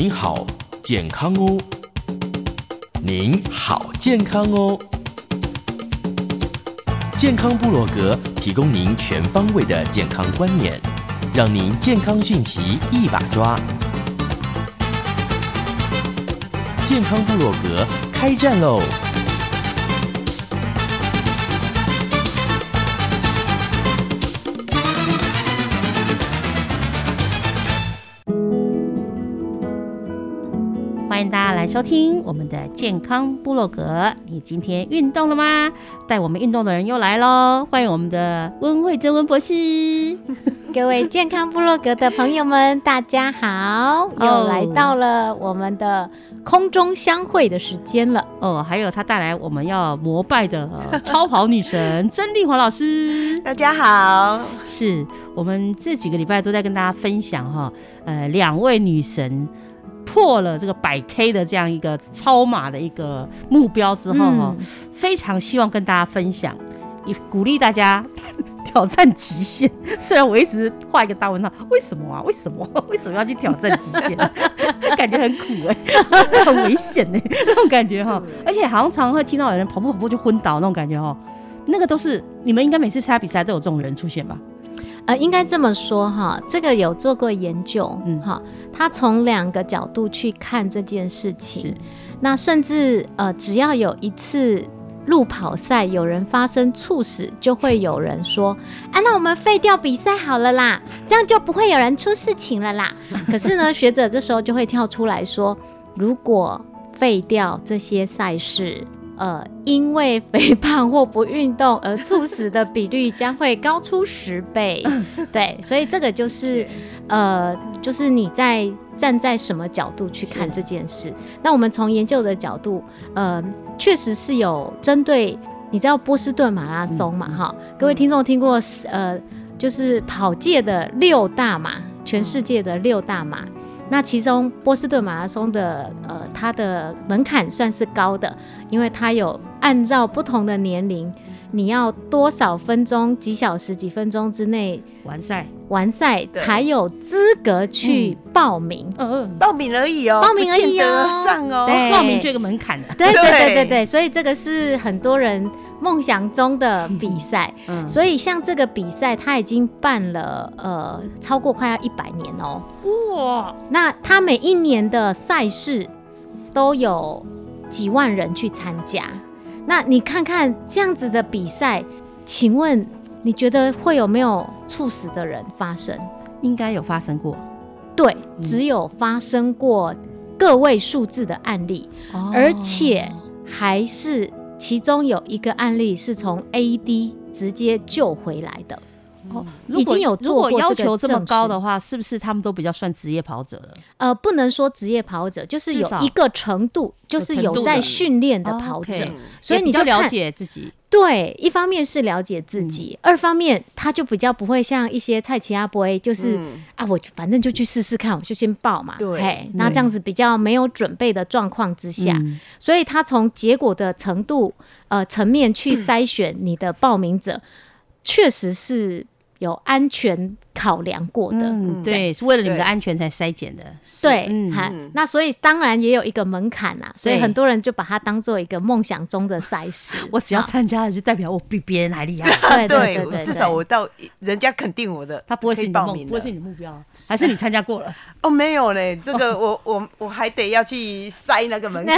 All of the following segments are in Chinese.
您好，健康哦！您好，健康哦！健康部落格提供您全方位的健康观念，让您健康讯息一把抓。健康部落格开战喽！收听我们的健康部落格。你今天运动了吗？带我们运动的人又来喽！欢迎我们的温慧珍温博士。各位健康部落格的朋友们，大家好！又来到了我们的空中相会的时间了。哦，还有他带来我们要膜拜的 超跑女神曾丽华老师。大家好，是我们这几个礼拜都在跟大家分享哈，呃，两位女神。破了这个百 K 的这样一个超马的一个目标之后哈，非常希望跟大家分享，也鼓励大家 挑战极限。虽然我一直画一个大问号，为什么啊？为什么？为什么要去挑战极限？感觉很苦哎，很危险哎，那种感觉哈。而且好像常常会听到有人跑步跑步就昏倒那种感觉哈。那个都是你们应该每次参加比赛都有这种人出现吧？呃，应该这么说哈，这个有做过研究，嗯哈，他从两个角度去看这件事情，那甚至呃，只要有一次路跑赛有人发生猝死，就会有人说，啊，那我们废掉比赛好了啦，这样就不会有人出事情了啦。可是呢，学者这时候就会跳出来说，如果废掉这些赛事。呃，因为肥胖或不运动而猝死的比率将会高出十倍。对，所以这个就是，呃，就是你在站在什么角度去看这件事。那我们从研究的角度，呃，确实是有针对，你知道波士顿马拉松嘛？哈，各位听众听过，呃，就是跑界的六大马，全世界的六大马。那其中波士顿马拉松的呃，它的门槛算是高的，因为它有按照不同的年龄，你要多少分钟、几小时、几分钟之内完赛，完赛才有资格去报名。嗯，报名而已哦，报名而已哦，上哦，报名就有个门槛的。对对对对对，所以这个是很多人。梦想中的比赛，所以像这个比赛，他已经办了呃超过快要一百年哦。哇！那他每一年的赛事都有几万人去参加。那你看看这样子的比赛，请问你觉得会有没有猝死的人发生？应该有发生过。对，只有发生过个位数字的案例，而且还是。其中有一个案例是从 AED 直接救回来的，哦，已经有做过要求这么高的话，是不是他们都比较算职业跑者了？呃，不能说职业跑者，就是有一个程度，就是有在训练的跑者，所以你就了解自己。对，一方面是了解自己，二方面他就比较不会像一些蔡奇阿伯，就是啊，我反正就去试试看，我就先报嘛。对，那这样子比较没有准备的状况之下，所以他从结果的程度呃层面去 筛选你的报名者，确实是有安全考量过的。嗯，对，是为了你们的安全才筛检的。对，嗯，那所以当然也有一个门槛呐，所以很多人就把它当做一个梦想中的赛事。我只要参加了，就代表我比别人还厉害。对对对，至少我到人家肯定我的，他不会是你报名，不会是你的目标，还是 你参加过了？哦，没有嘞，这个我我我还得要去筛那个门槛。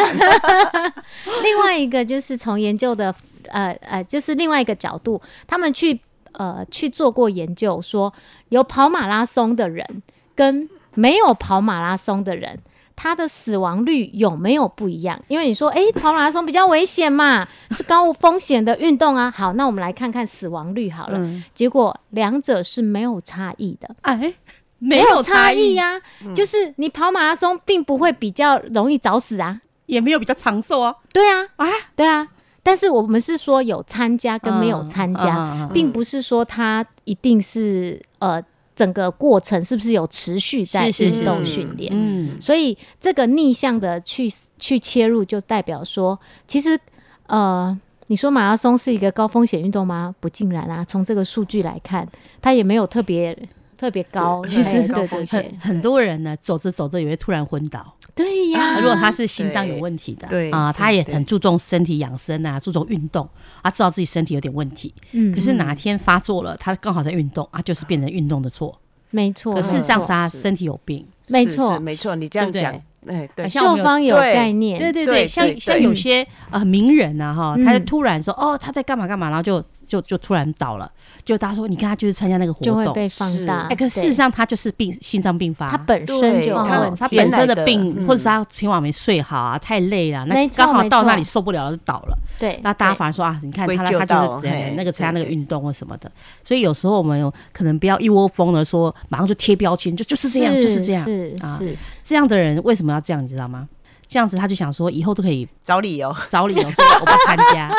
另外一个就是从研究的。呃呃，就是另外一个角度，他们去呃去做过研究，说有跑马拉松的人跟没有跑马拉松的人，他的死亡率有没有不一样？因为你说，哎，跑马拉松比较危险嘛，是高风险的运动啊。好，那我们来看看死亡率好了，结果两者是没有差异的。哎，没有差异呀，就是你跑马拉松并不会比较容易早死啊，也没有比较长寿啊。对啊，啊，对啊。但是我们是说有参加跟没有参加，并不是说他一定是呃整个过程是不是有持续在运动训练。嗯，所以这个逆向的去去切入，就代表说，其实呃，你说马拉松是一个高风险运动吗？不尽然啊，从这个数据来看，它也没有特别特别高。其实对对对，很多人呢走着走着也会突然昏倒。对呀，如果他是心脏有问题的，对啊，他也很注重身体养生啊，注重运动，啊知道自己身体有点问题，嗯，可是哪天发作了，他刚好在运动啊，就是变成运动的错，没错，可事实上是他身体有病，没错，没错，你这样讲。哎，对，像方有概念，对对对，像像有些呃名人啊哈，他就突然说哦他在干嘛干嘛，然后就就就突然倒了，就大家说你看他就是参加那个活动，就会被放大。哎，可事实上他就是病心脏病发，他本身就他本身的病，或者是他前晚没睡好啊，太累了，那刚好到那里受不了了就倒了。对，那大家反而说啊，你看他他就是那个参加那个运动或什么的，所以有时候我们可能不要一窝蜂的说马上就贴标签，就就是这样就是这样啊，是这样的人为什么要这样，你知道吗？这样子他就想说，以后都可以找理由，找理由说我不参加。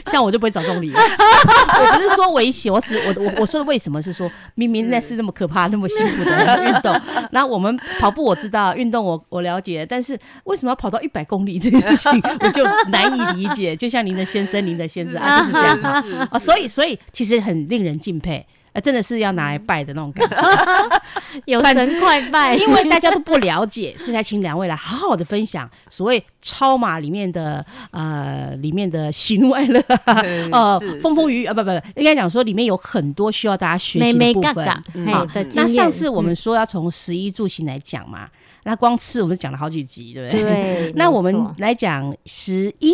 像我就不会找这种理由。我不是说危险，我只我我我说的为什么是说，明明那是那么可怕、那么辛苦的运动。那我们跑步我知道，运动我我了解，但是为什么要跑到一百公里这件事情，我就难以理解。就像您的先生、您的先生啊，就是这样子啊。所以所以其实很令人敬佩。呃，真的是要拿来拜的那种感觉，有神快拜。因为大家都不了解，所以才请两位来好好的分享所谓超马里面的呃里面的喜怒哀乐，呃风风雨雨啊，不不，应该讲说里面有很多需要大家学习的部分。好，那上次我们说要从十一住行来讲嘛，那光吃我们讲了好几集，对不对？对。那我们来讲十一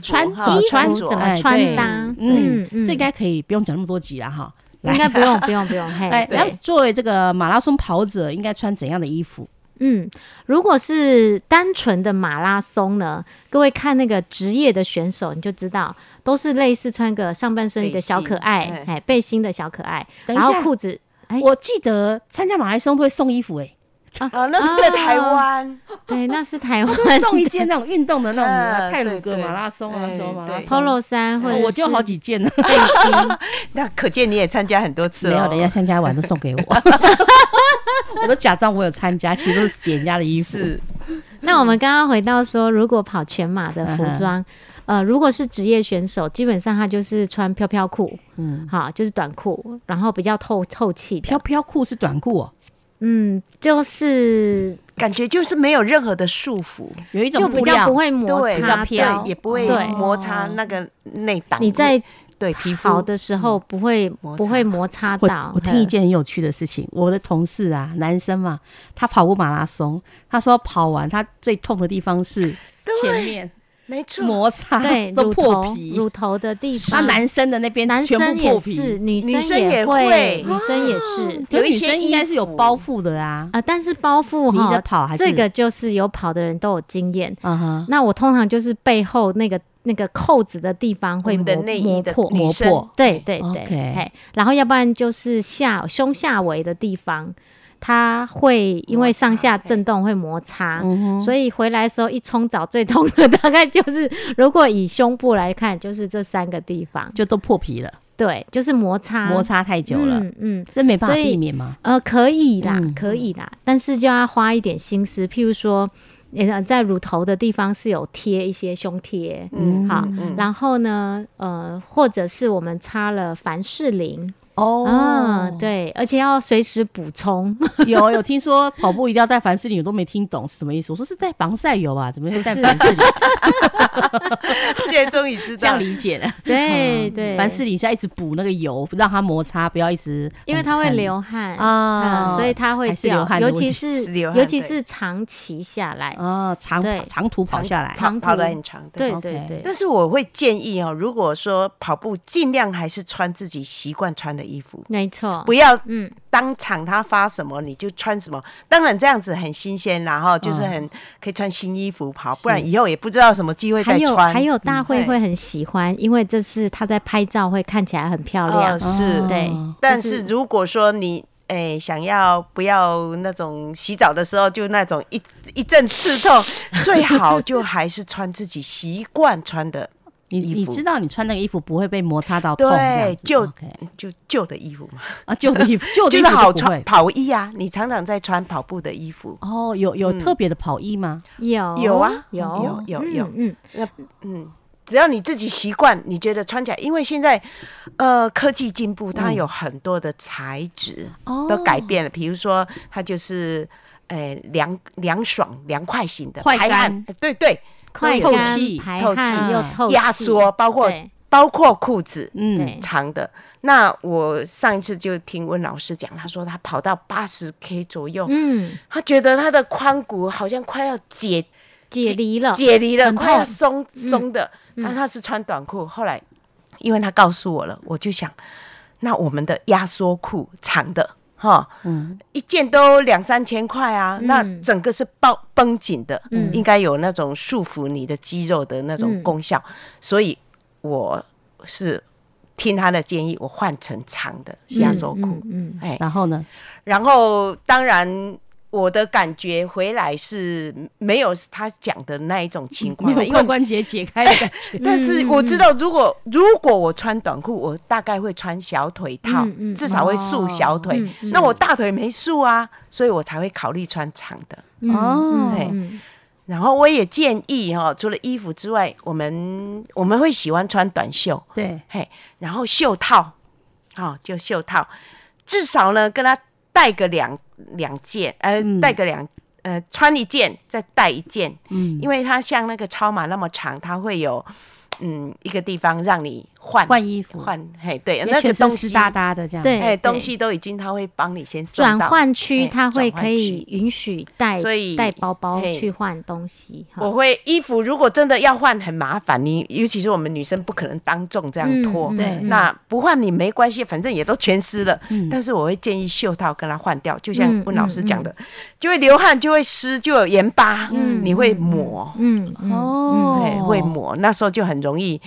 穿衣穿怎么穿搭？嗯嗯，这应该可以不用讲那么多集了哈。应该不用，不用，不用。哎，然后作为这个马拉松跑者，应该穿怎样的衣服？嗯，如果是单纯的马拉松呢？各位看那个职业的选手，你就知道，都是类似穿个上半身一个小可爱，哎，背心的小可爱，然后裤子。哎，我记得参加马拉松都会送衣服，哎。啊，那是在台湾，对，那是台湾 送一件那种运动的那种泰鲁格马拉松啊，什么 polo 衫，或者我就好几件呢。背心，那可见你也参加很多次了。没有，人家参加完都送给我，我都假装我有参加，其实都是捡人家的衣服。那我们刚刚回到说，如果跑全马的服装，呃，如果是职业选手，基本上他就是穿飘飘裤，嗯，好，就是短裤，然后比较透透气。飘飘裤是短裤哦。嗯，就是感觉就是没有任何的束缚，有一种就比较不会摩擦，对，也不会摩擦那个内胆。你在对皮肤的时候不会不会摩擦到。我听一件很有趣的事情，我的同事啊，男生嘛，他跑过马拉松，他说跑完他最痛的地方是前面。没错，摩擦对都破皮，乳头的地方。那男生的那边，男生也是，女生也会，女生也是。有一些应该是有包覆的啊，啊，但是包覆哈，跑还是？这个就是有跑的人都有经验。嗯哼，那我通常就是背后那个那个扣子的地方会磨磨破，磨破。对对对，然后要不然就是下胸下围的地方。它会因为上下震动会摩擦，所以回来的时候一冲澡 最痛的大概就是，如果以胸部来看，就是这三个地方就都破皮了。对，就是摩擦，摩擦太久了。嗯嗯，这没办法避免吗？呃，可以啦，可以啦，但是就要花一点心思。譬如说，呃，在乳头的地方是有贴一些胸贴，嗯，好，然后呢，呃，或者是我们擦了凡士林。哦，对，而且要随时补充。有有听说跑步一定要带凡士林，我都没听懂是什么意思。我说是带防晒油吧，怎么会带凡士林？现在终于知道，这样理解了。对对，凡士林是要一直补那个油，让它摩擦，不要一直，因为它会流汗啊，所以它会掉。尤其是尤其是长期下来哦，长长途跑下来，长跑的很长。对对对。但是我会建议哦，如果说跑步，尽量还是穿自己习惯穿的。衣服没错，不要嗯，当场他发什么你就穿什么。当然这样子很新鲜，然后就是很可以穿新衣服跑，不然以后也不知道什么机会再穿。还有大会会很喜欢，因为这是他在拍照会看起来很漂亮。是，对。但是如果说你哎想要不要那种洗澡的时候就那种一一阵刺痛，最好就还是穿自己习惯穿的。你你知道你穿那个衣服不会被摩擦到痛，对，旧就旧的衣服嘛，啊，旧的衣服，旧就是好穿跑衣啊，你常常在穿跑步的衣服。哦，有有特别的跑衣吗？有。有啊，有。有有有，嗯，那嗯，只要你自己习惯，你觉得穿起来，因为现在呃科技进步，它有很多的材质都改变了，比如说它就是呃凉凉爽凉快型的，快干，对对。快透气、透气又透压缩，包括包括裤子，嗯，长的。那我上一次就听温老师讲，他说他跑到八十 K 左右，嗯，他觉得他的髋骨好像快要解解离了，解离了，快要松松的。那他是穿短裤，后来因为他告诉我了，我就想，那我们的压缩裤长的。哈，嗯，一件都两三千块啊，那整个是绷绷紧的，嗯，应该有那种束缚你的肌肉的那种功效，所以我是听他的建议，我换成长的压缩裤，嗯，哎，然后呢，然后当然。我的感觉回来是没有他讲的那一种情况，没有髋关节解开的感觉。但是我知道，如果如果我穿短裤，我大概会穿小腿套，至少会束小腿。那我大腿没束啊，所以我才会考虑穿长的。哦，对。然后我也建议哈，除了衣服之外，我们我们会喜欢穿短袖。对，嘿，然后袖套，哦，就袖套，至少呢，跟他带个两。两件，呃，带个两，呃，穿一件再带一件，嗯，因为它像那个超码那么长，它会有。嗯，一个地方让你换换衣服，换嘿，对，那个东西湿哒哒的这样，对，哎，东西都已经他会帮你先转换区，他会可以允许带，所以带包包去换东西。我会衣服如果真的要换很麻烦，你尤其是我们女生不可能当众这样脱，对，那不换你没关系，反正也都全湿了。但是我会建议袖套跟他换掉，就像温老师讲的，就会流汗，就会湿，就有盐巴，嗯，你会抹，嗯，哦，会抹，那时候就很。容易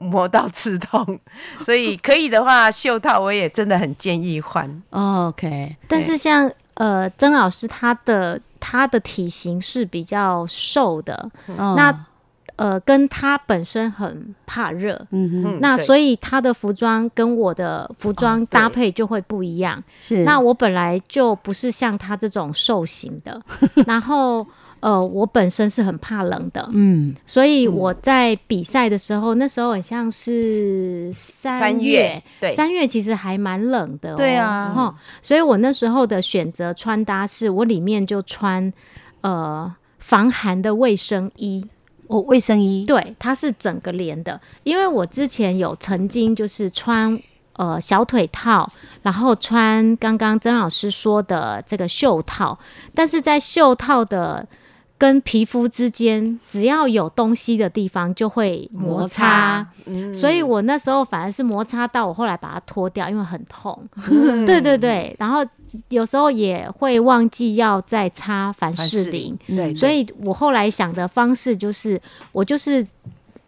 磨到刺痛，所以可以的话，袖套我也真的很建议换。OK，但是像呃曾老师他的他的体型是比较瘦的，那呃跟他本身很怕热，嗯嗯，那所以他的服装跟我的服装搭配就会不一样。是，那我本来就不是像他这种瘦型的，然后。呃，我本身是很怕冷的，嗯，所以我在比赛的时候，那时候很像是三月，对，三月其实还蛮冷的，对啊，哈，所以我那时候的选择穿搭是我里面就穿呃防寒的卫生衣，哦，卫生衣，对，它是整个连的，因为我之前有曾经就是穿呃小腿套，然后穿刚刚曾老师说的这个袖套，但是在袖套的跟皮肤之间，只要有东西的地方就会摩擦，所以我那时候反而是摩擦到我后来把它脱掉，因为很痛。对对对，然后有时候也会忘记要再擦凡士林，对，所以我后来想的方式就是，我就是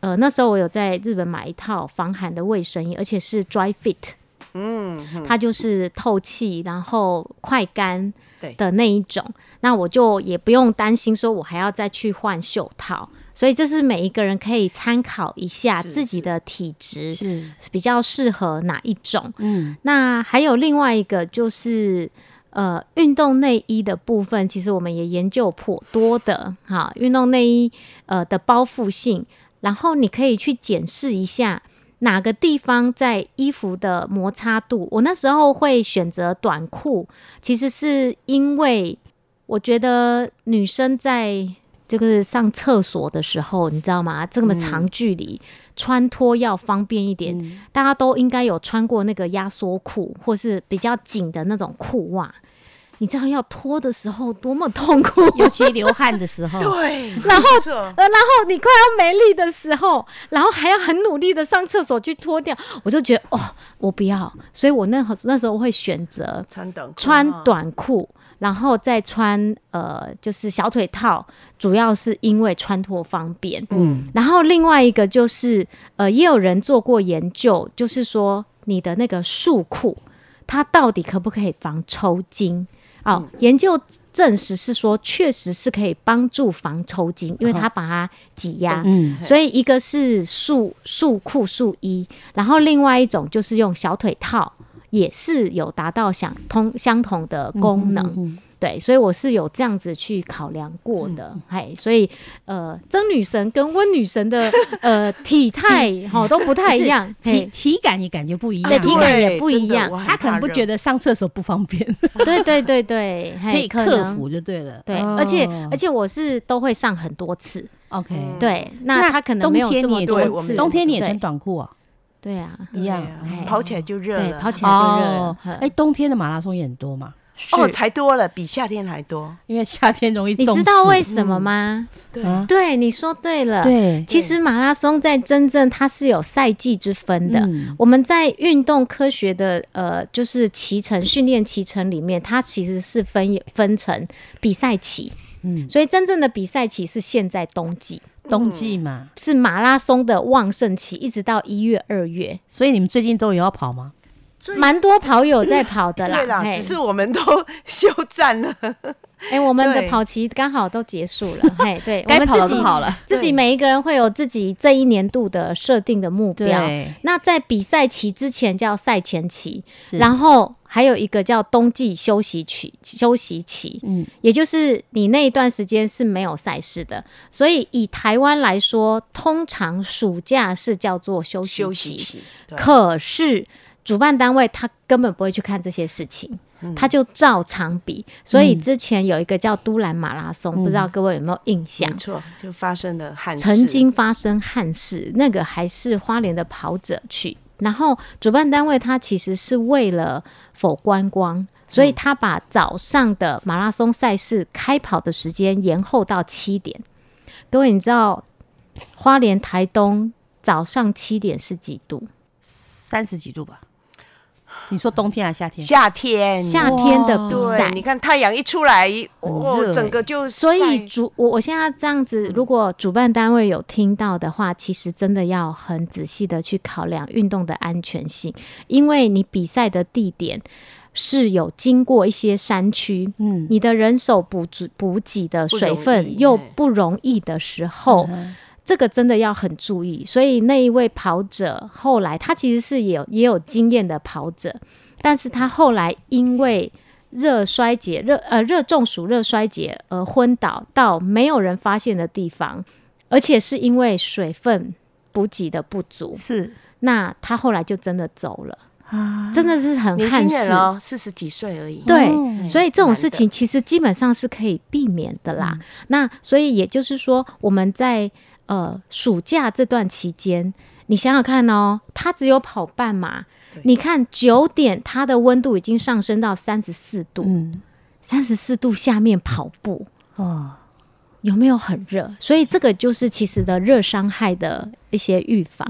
呃那时候我有在日本买一套防寒的卫生衣，而且是 dry fit，嗯，它就是透气，然后快干。的那一种，那我就也不用担心说我还要再去换袖套，所以这是每一个人可以参考一下自己的体质是。比较适合哪一种。嗯，那还有另外一个就是，呃，运动内衣的部分，其实我们也研究颇多的。哈。运动内衣呃的包覆性，然后你可以去检视一下哪个地方在衣服的摩擦度。我那时候会选择短裤，其实是因为我觉得女生在这个上厕所的时候，你知道吗？这么长距离穿脱要方便一点，大家都应该有穿过那个压缩裤，或是比较紧的那种裤袜。你知道要脱的时候多么痛苦，尤其流汗的时候。对，然后呃，然后你快要没力的时候，然后还要很努力的上厕所去脱掉，我就觉得哦，我不要。所以我那那时候会选择穿短穿短裤，然后再穿呃就是小腿套，主要是因为穿脱方便。嗯，然后另外一个就是呃，也有人做过研究，就是说你的那个束裤，它到底可不可以防抽筋？哦，研究证实是说，确实是可以帮助防抽筋，因为它把它挤压。嗯，所以一个是束束裤束衣，然后另外一种就是用小腿套，也是有达到相通相同的功能。对，所以我是有这样子去考量过的，嘿，所以呃，曾女神跟温女神的呃体态 哈都不太一样，体体感也感觉不一样，对，体感也不一样，她可能不觉得上厕所不方便，对对对对，可以克服就对了，对，而且而且我是都会上很多次，OK，对，那他可能没有这么多次，冬天你也穿短裤啊，对啊，一样，跑起来就热了，跑起来就热了，哎，冬天的马拉松也很多嘛。哦，才多了，比夏天还多，因为夏天容易。你知道为什么吗？对，对，你说对了。对，其实马拉松在真正它是有赛季之分的。我们在运动科学的呃，就是骑乘训练骑乘里面，它其实是分分成比赛期。嗯，所以真正的比赛期是现在冬季，冬季嘛，是马拉松的旺盛期，一直到一月、二月。所以你们最近都有要跑吗？蛮多跑友在跑的啦，对啦，只是我们都休战了。哎，我们的跑期刚好都结束了。嘿，对，我们自己跑了，自己每一个人会有自己这一年度的设定的目标。那在比赛期之前叫赛前期，然后还有一个叫冬季休息期，休息期，嗯，也就是你那一段时间是没有赛事的。所以以台湾来说，通常暑假是叫做休息期，可是。主办单位他根本不会去看这些事情，他就照常比。所以之前有一个叫都兰马拉松，不知道各位有没有印象？没错，就发生了憾事。曾经发生憾事，那个还是花莲的跑者去。然后主办单位他其实是为了否观光，所以他把早上的马拉松赛事开跑的时间延后到七点。各位，你知道花莲台东早上七点是几度？三十几度吧。你说冬天还是夏天？夏天，夏天的比赛，你看太阳一出来，哦，整个就所以主我我现在这样子，如果主办单位有听到的话，其实真的要很仔细的去考量运动的安全性，因为你比赛的地点是有经过一些山区，嗯，你的人手补足补给的水分又不容易的时候。这个真的要很注意，所以那一位跑者后来他其实是有也有经验的跑者，但是他后来因为热衰竭、热呃热中暑、热衰竭而昏倒到没有人发现的地方，而且是因为水分补给的不足，是那他后来就真的走了啊，真的是很憾事哦，四十几岁而已。对，所以这种事情其实基本上是可以避免的啦。那所以也就是说我们在。呃，暑假这段期间，你想想看哦，他只有跑半马。你看九点，它的温度已经上升到三十四度，嗯，三十四度下面跑步，哦，有没有很热？所以这个就是其实的热伤害的一些预防。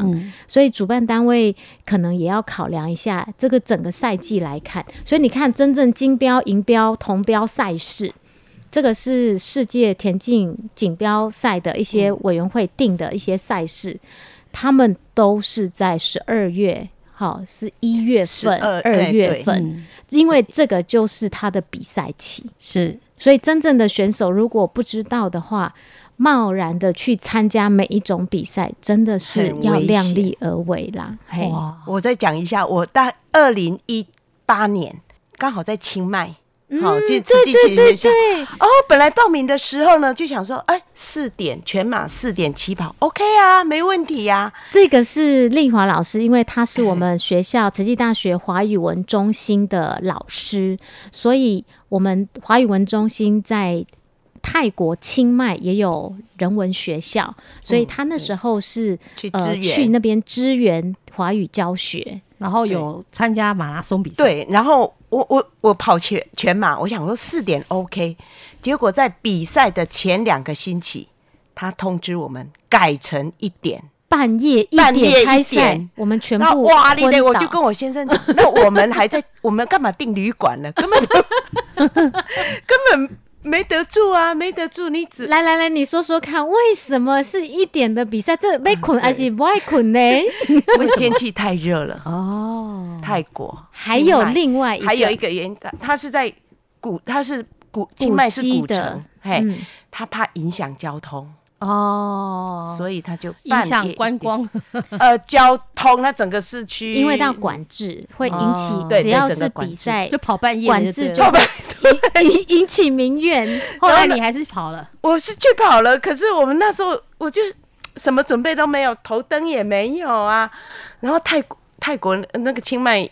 所以主办单位可能也要考量一下这个整个赛季来看。所以你看，真正金标、银标、铜标赛事。这个是世界田径锦标赛的一些委员会定的一些赛事，他们都是在十二月，好是一月份、二月份，因为这个就是他的比赛期。是，所以真正的选手如果不知道的话，贸然的去参加每一种比赛，真的是要量力而为啦。哇！我再讲一下，我大二零一八年刚好在清迈。好，就慈济骑学校。哦，本来报名的时候呢，就想说，哎，四点全马四点起跑，OK 啊，没问题呀。这个是丽华老师，因为他是我们学校慈济大学华语文中心的老师，所以我们华语文中心在泰国清迈也有人文学校，所以他那时候是去支援去那边支援华语教学。然后有参加马拉松比赛，对，然后我我我跑全全马，我想说四点 OK，结果在比赛的前两个星期，他通知我们改成一点，半夜一点开赛，我们全部哇哩嘞，我就跟我先生讲，那我们还在，我们干嘛订旅馆呢？根本 根本。没得住啊，没得住！你只来来来，你说说看，为什么是一点的比赛？这被捆还是不爱捆呢？因为天气太热了 哦。泰国还有另外还有一个原因，它是在古，它是古清迈是古城，嘿，他怕影响交通。哦，所以他就影响观光，呃，交通，那整个市区，因为它管制会引起，只要是比赛就跑半夜，管制就 引引起民怨。后来你还是跑了，我是去跑了，可是我们那时候我就什么准备都没有，头灯也没有啊。然后泰泰国那个清迈。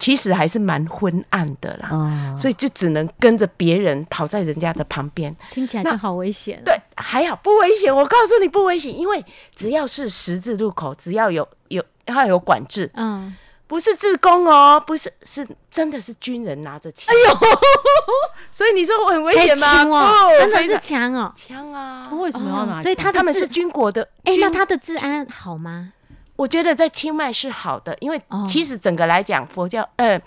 其实还是蛮昏暗的啦，所以就只能跟着别人跑在人家的旁边，听起来就好危险。对，还好不危险。我告诉你不危险，因为只要是十字路口，只要有有它有管制，嗯，不是自工哦，不是是真的是军人拿着枪。哎呦，所以你说我很危险吗？哦，真的是枪哦，枪啊！为什么要拿？所以他他们是军国的，哎，那他的治安好吗？我觉得在清迈是好的，因为其实整个来讲，佛教呃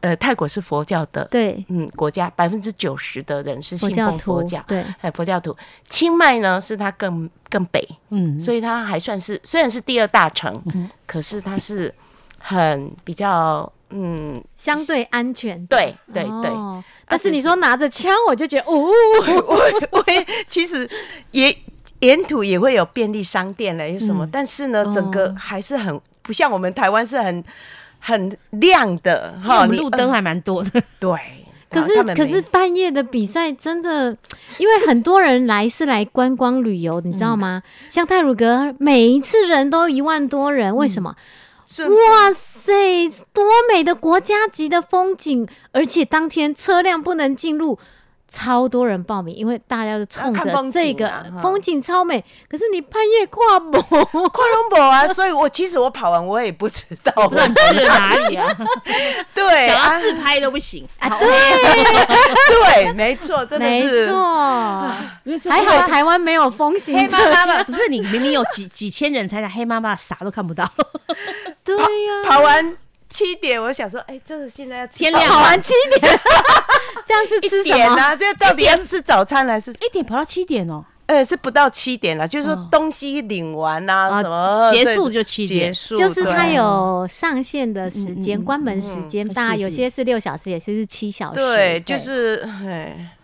呃泰国是佛教的，对，嗯，国家百分之九十的人是信奉佛教，对，哎，佛教徒。清迈呢是它更更北，嗯，所以它还算是虽然是第二大城，可是它是很比较嗯相对安全，对对对。但是你说拿着枪，我就觉得哦，我我其实也。沿途也会有便利商店了，有什么？但是呢，整个还是很不像我们台湾是很很亮的哈，路灯还蛮多的。对，可是可是半夜的比赛真的，因为很多人来是来观光旅游，你知道吗？像泰鲁格每一次人都一万多人，为什么？哇塞，多美的国家级的风景，而且当天车辆不能进入。超多人报名，因为大家都冲着这个风景超美。可是你半夜跨步，跨龙博啊！所以我其实我跑完我也不知道你去了哪里啊？对，想要自拍都不行啊！对，对，没错，真的是没错。还好台湾没有风行黑妈妈，不是你明明有几几千人参加，黑妈妈啥都看不到。对呀，跑完。七点，我想说，哎，这个现在要天亮跑完七点，这样是吃什么？这到底要吃早餐还是？一点跑到七点哦，呃，是不到七点了，就是说东西领完啊，什么结束就七点，结束就是它有上线的时间，关门时间，大家有些是六小时，有些是七小时，对，就是哎。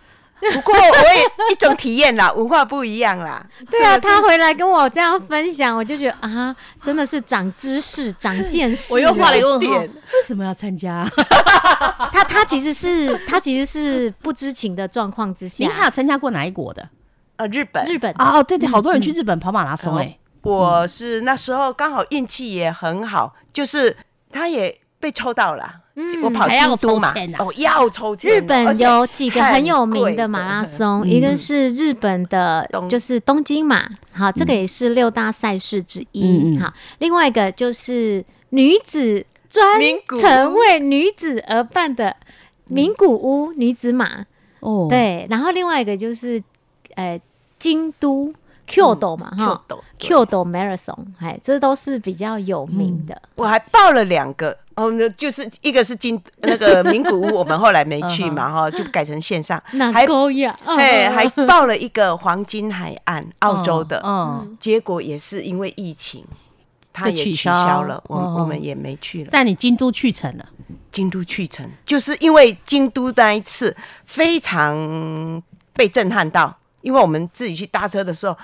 不过我也一种体验啦，文化不一样啦。对啊，他回来跟我这样分享，我就觉得啊，真的是长知识、长见识。我又画了一个问号，为什么要参加？他他其实是他其实是不知情的状况之下。您还有参加过哪一国的？呃，日本，日本哦，对对，好多人去日本跑马拉松哎。我是那时候刚好运气也很好，就是他也被抽到了。我跑京都嘛，哦，要抽签。日本有几个很有名的马拉松，一个是日本的，就是东京马，好，这个也是六大赛事之一。好，另外一个就是女子专程为女子而办的名古屋女子马。哦，对，然后另外一个就是，呃，京都。斗嘛，哈斗 Marathon，哎，这都是比较有名的。我还报了两个，哦，就是一个是金那个名古屋，我们后来没去嘛，哈，就改成线上。还高呀，哎，还报了一个黄金海岸，澳洲的，嗯，结果也是因为疫情，它也取消了，我我们也没去了。但你京都去成了，京都去成，就是因为京都那一次非常被震撼到。因为我们自己去搭车的时候，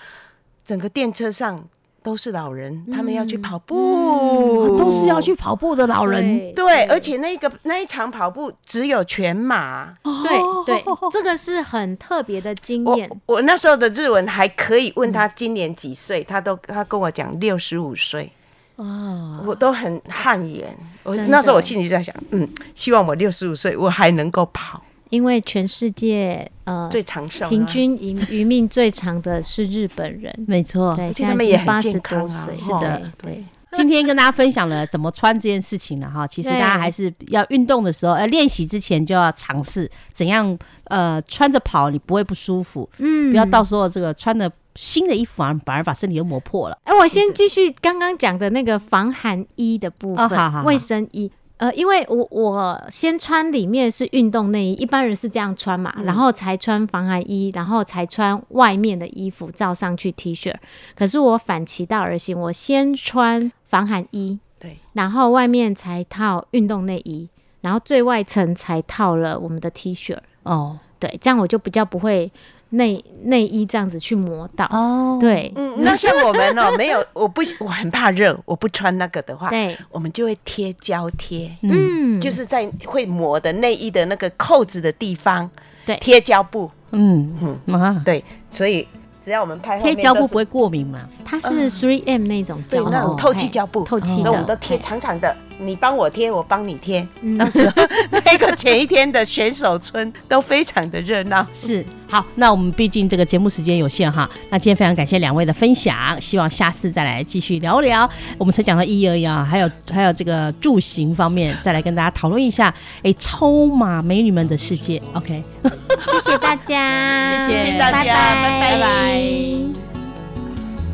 整个电车上都是老人，他们要去跑步，都是要去跑步的老人。对，而且那个那一场跑步只有全马。对对，这个是很特别的经验。我那时候的日文还可以问他今年几岁，他都他跟我讲六十五岁。哦，我都很汗颜。我那时候我心里就在想，嗯，希望我六十五岁我还能够跑。因为全世界呃最长寿、平均余余命最长的是日本人，没错，对，他们也很健康啊。是的，对。今天跟大家分享了怎么穿这件事情了哈，其实大家还是要运动的时候，呃，练习之前就要尝试怎样呃穿着跑，你不会不舒服，嗯，不要到时候这个穿的新的衣服反而把身体又磨破了。哎，我先继续刚刚讲的那个防寒衣的部分，卫生衣。呃，因为我我先穿里面是运动内衣，一般人是这样穿嘛，然后才穿防寒衣，然后才穿外面的衣服罩上去 T 恤。可是我反其道而行，我先穿防寒衣，对，然后外面才套运动内衣，然后最外层才套了我们的 T 恤。哦，对，这样我就比较不会。内内衣这样子去磨到。哦，对，嗯，那像我们哦，没有，我不，我很怕热，我不穿那个的话，对，我们就会贴胶贴，嗯，就是在会磨的内衣的那个扣子的地方，对，贴胶布，嗯嗯，对，所以。只要我们拍贴胶布不会过敏嘛？它是 three M 那种胶，那种透气胶布，透气的，所以我们都贴长长的。你帮我贴，我帮你贴。当时 那个前一天的选手村都非常的热闹。是好，那我们毕竟这个节目时间有限哈，那今天非常感谢两位的分享，希望下次再来继续聊聊。我们才讲到一而已啊，还有还有这个住行方面，再来跟大家讨论一下。哎，超马美女们的世界，OK。谢谢大家，谢谢大家，拜拜。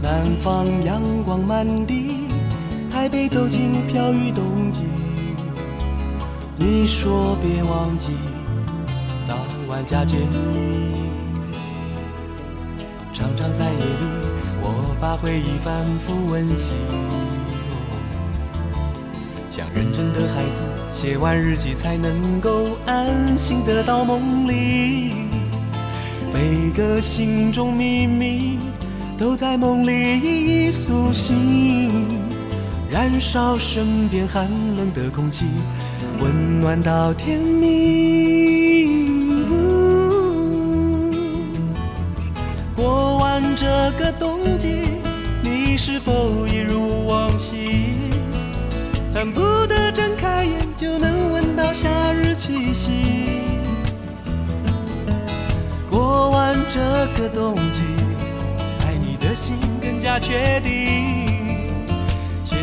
南方阳光满地，台北走进飘雨冬季。你说别忘记，早晚加件衣。常常在夜里，我把回忆反复温习。像认真的孩子，写完日记才能够安心的到梦里。每个心中秘密都在梦里一一苏醒，燃烧身边寒冷的空气，温暖到天明。过完这个冬季，你是否一如往昔，恨不得睁开眼就能闻到夏日气息？过完这个冬季，爱你的心更加确定。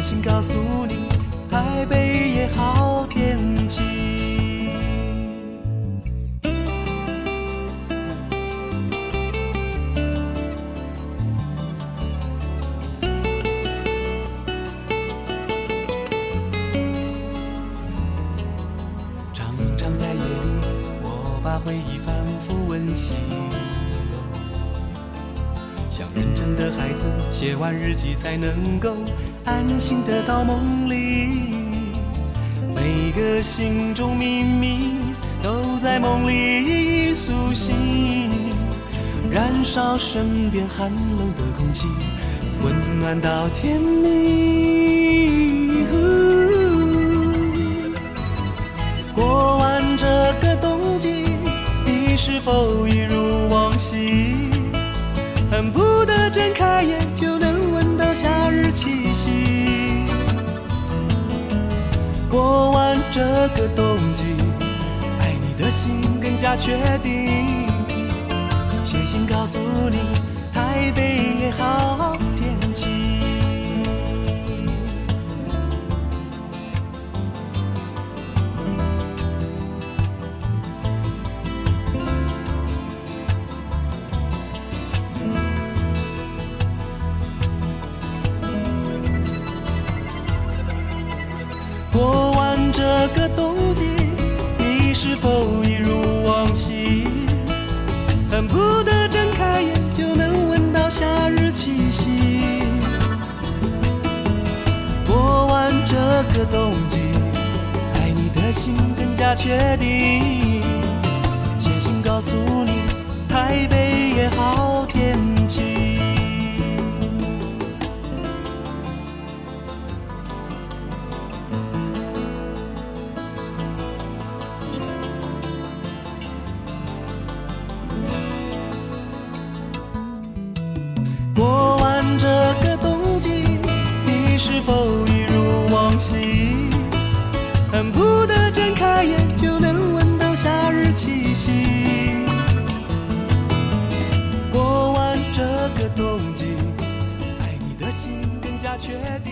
请告诉你台北也好天气。常常在夜里我把回忆写完日记才能够安心的到梦里，每个心中秘密都在梦里苏醒，燃烧身边寒冷的空气，温暖到天明。过完这个冬季，你是否一如往昔？恨不得睁开眼就能闻到夏日气息。过完这个冬季，爱你的心更加确定。写信告诉你，台北也好恨不得睁开眼就能闻到夏日气息？过完这个冬季，爱你的心更加确定。写信告诉你，台北也好天气。过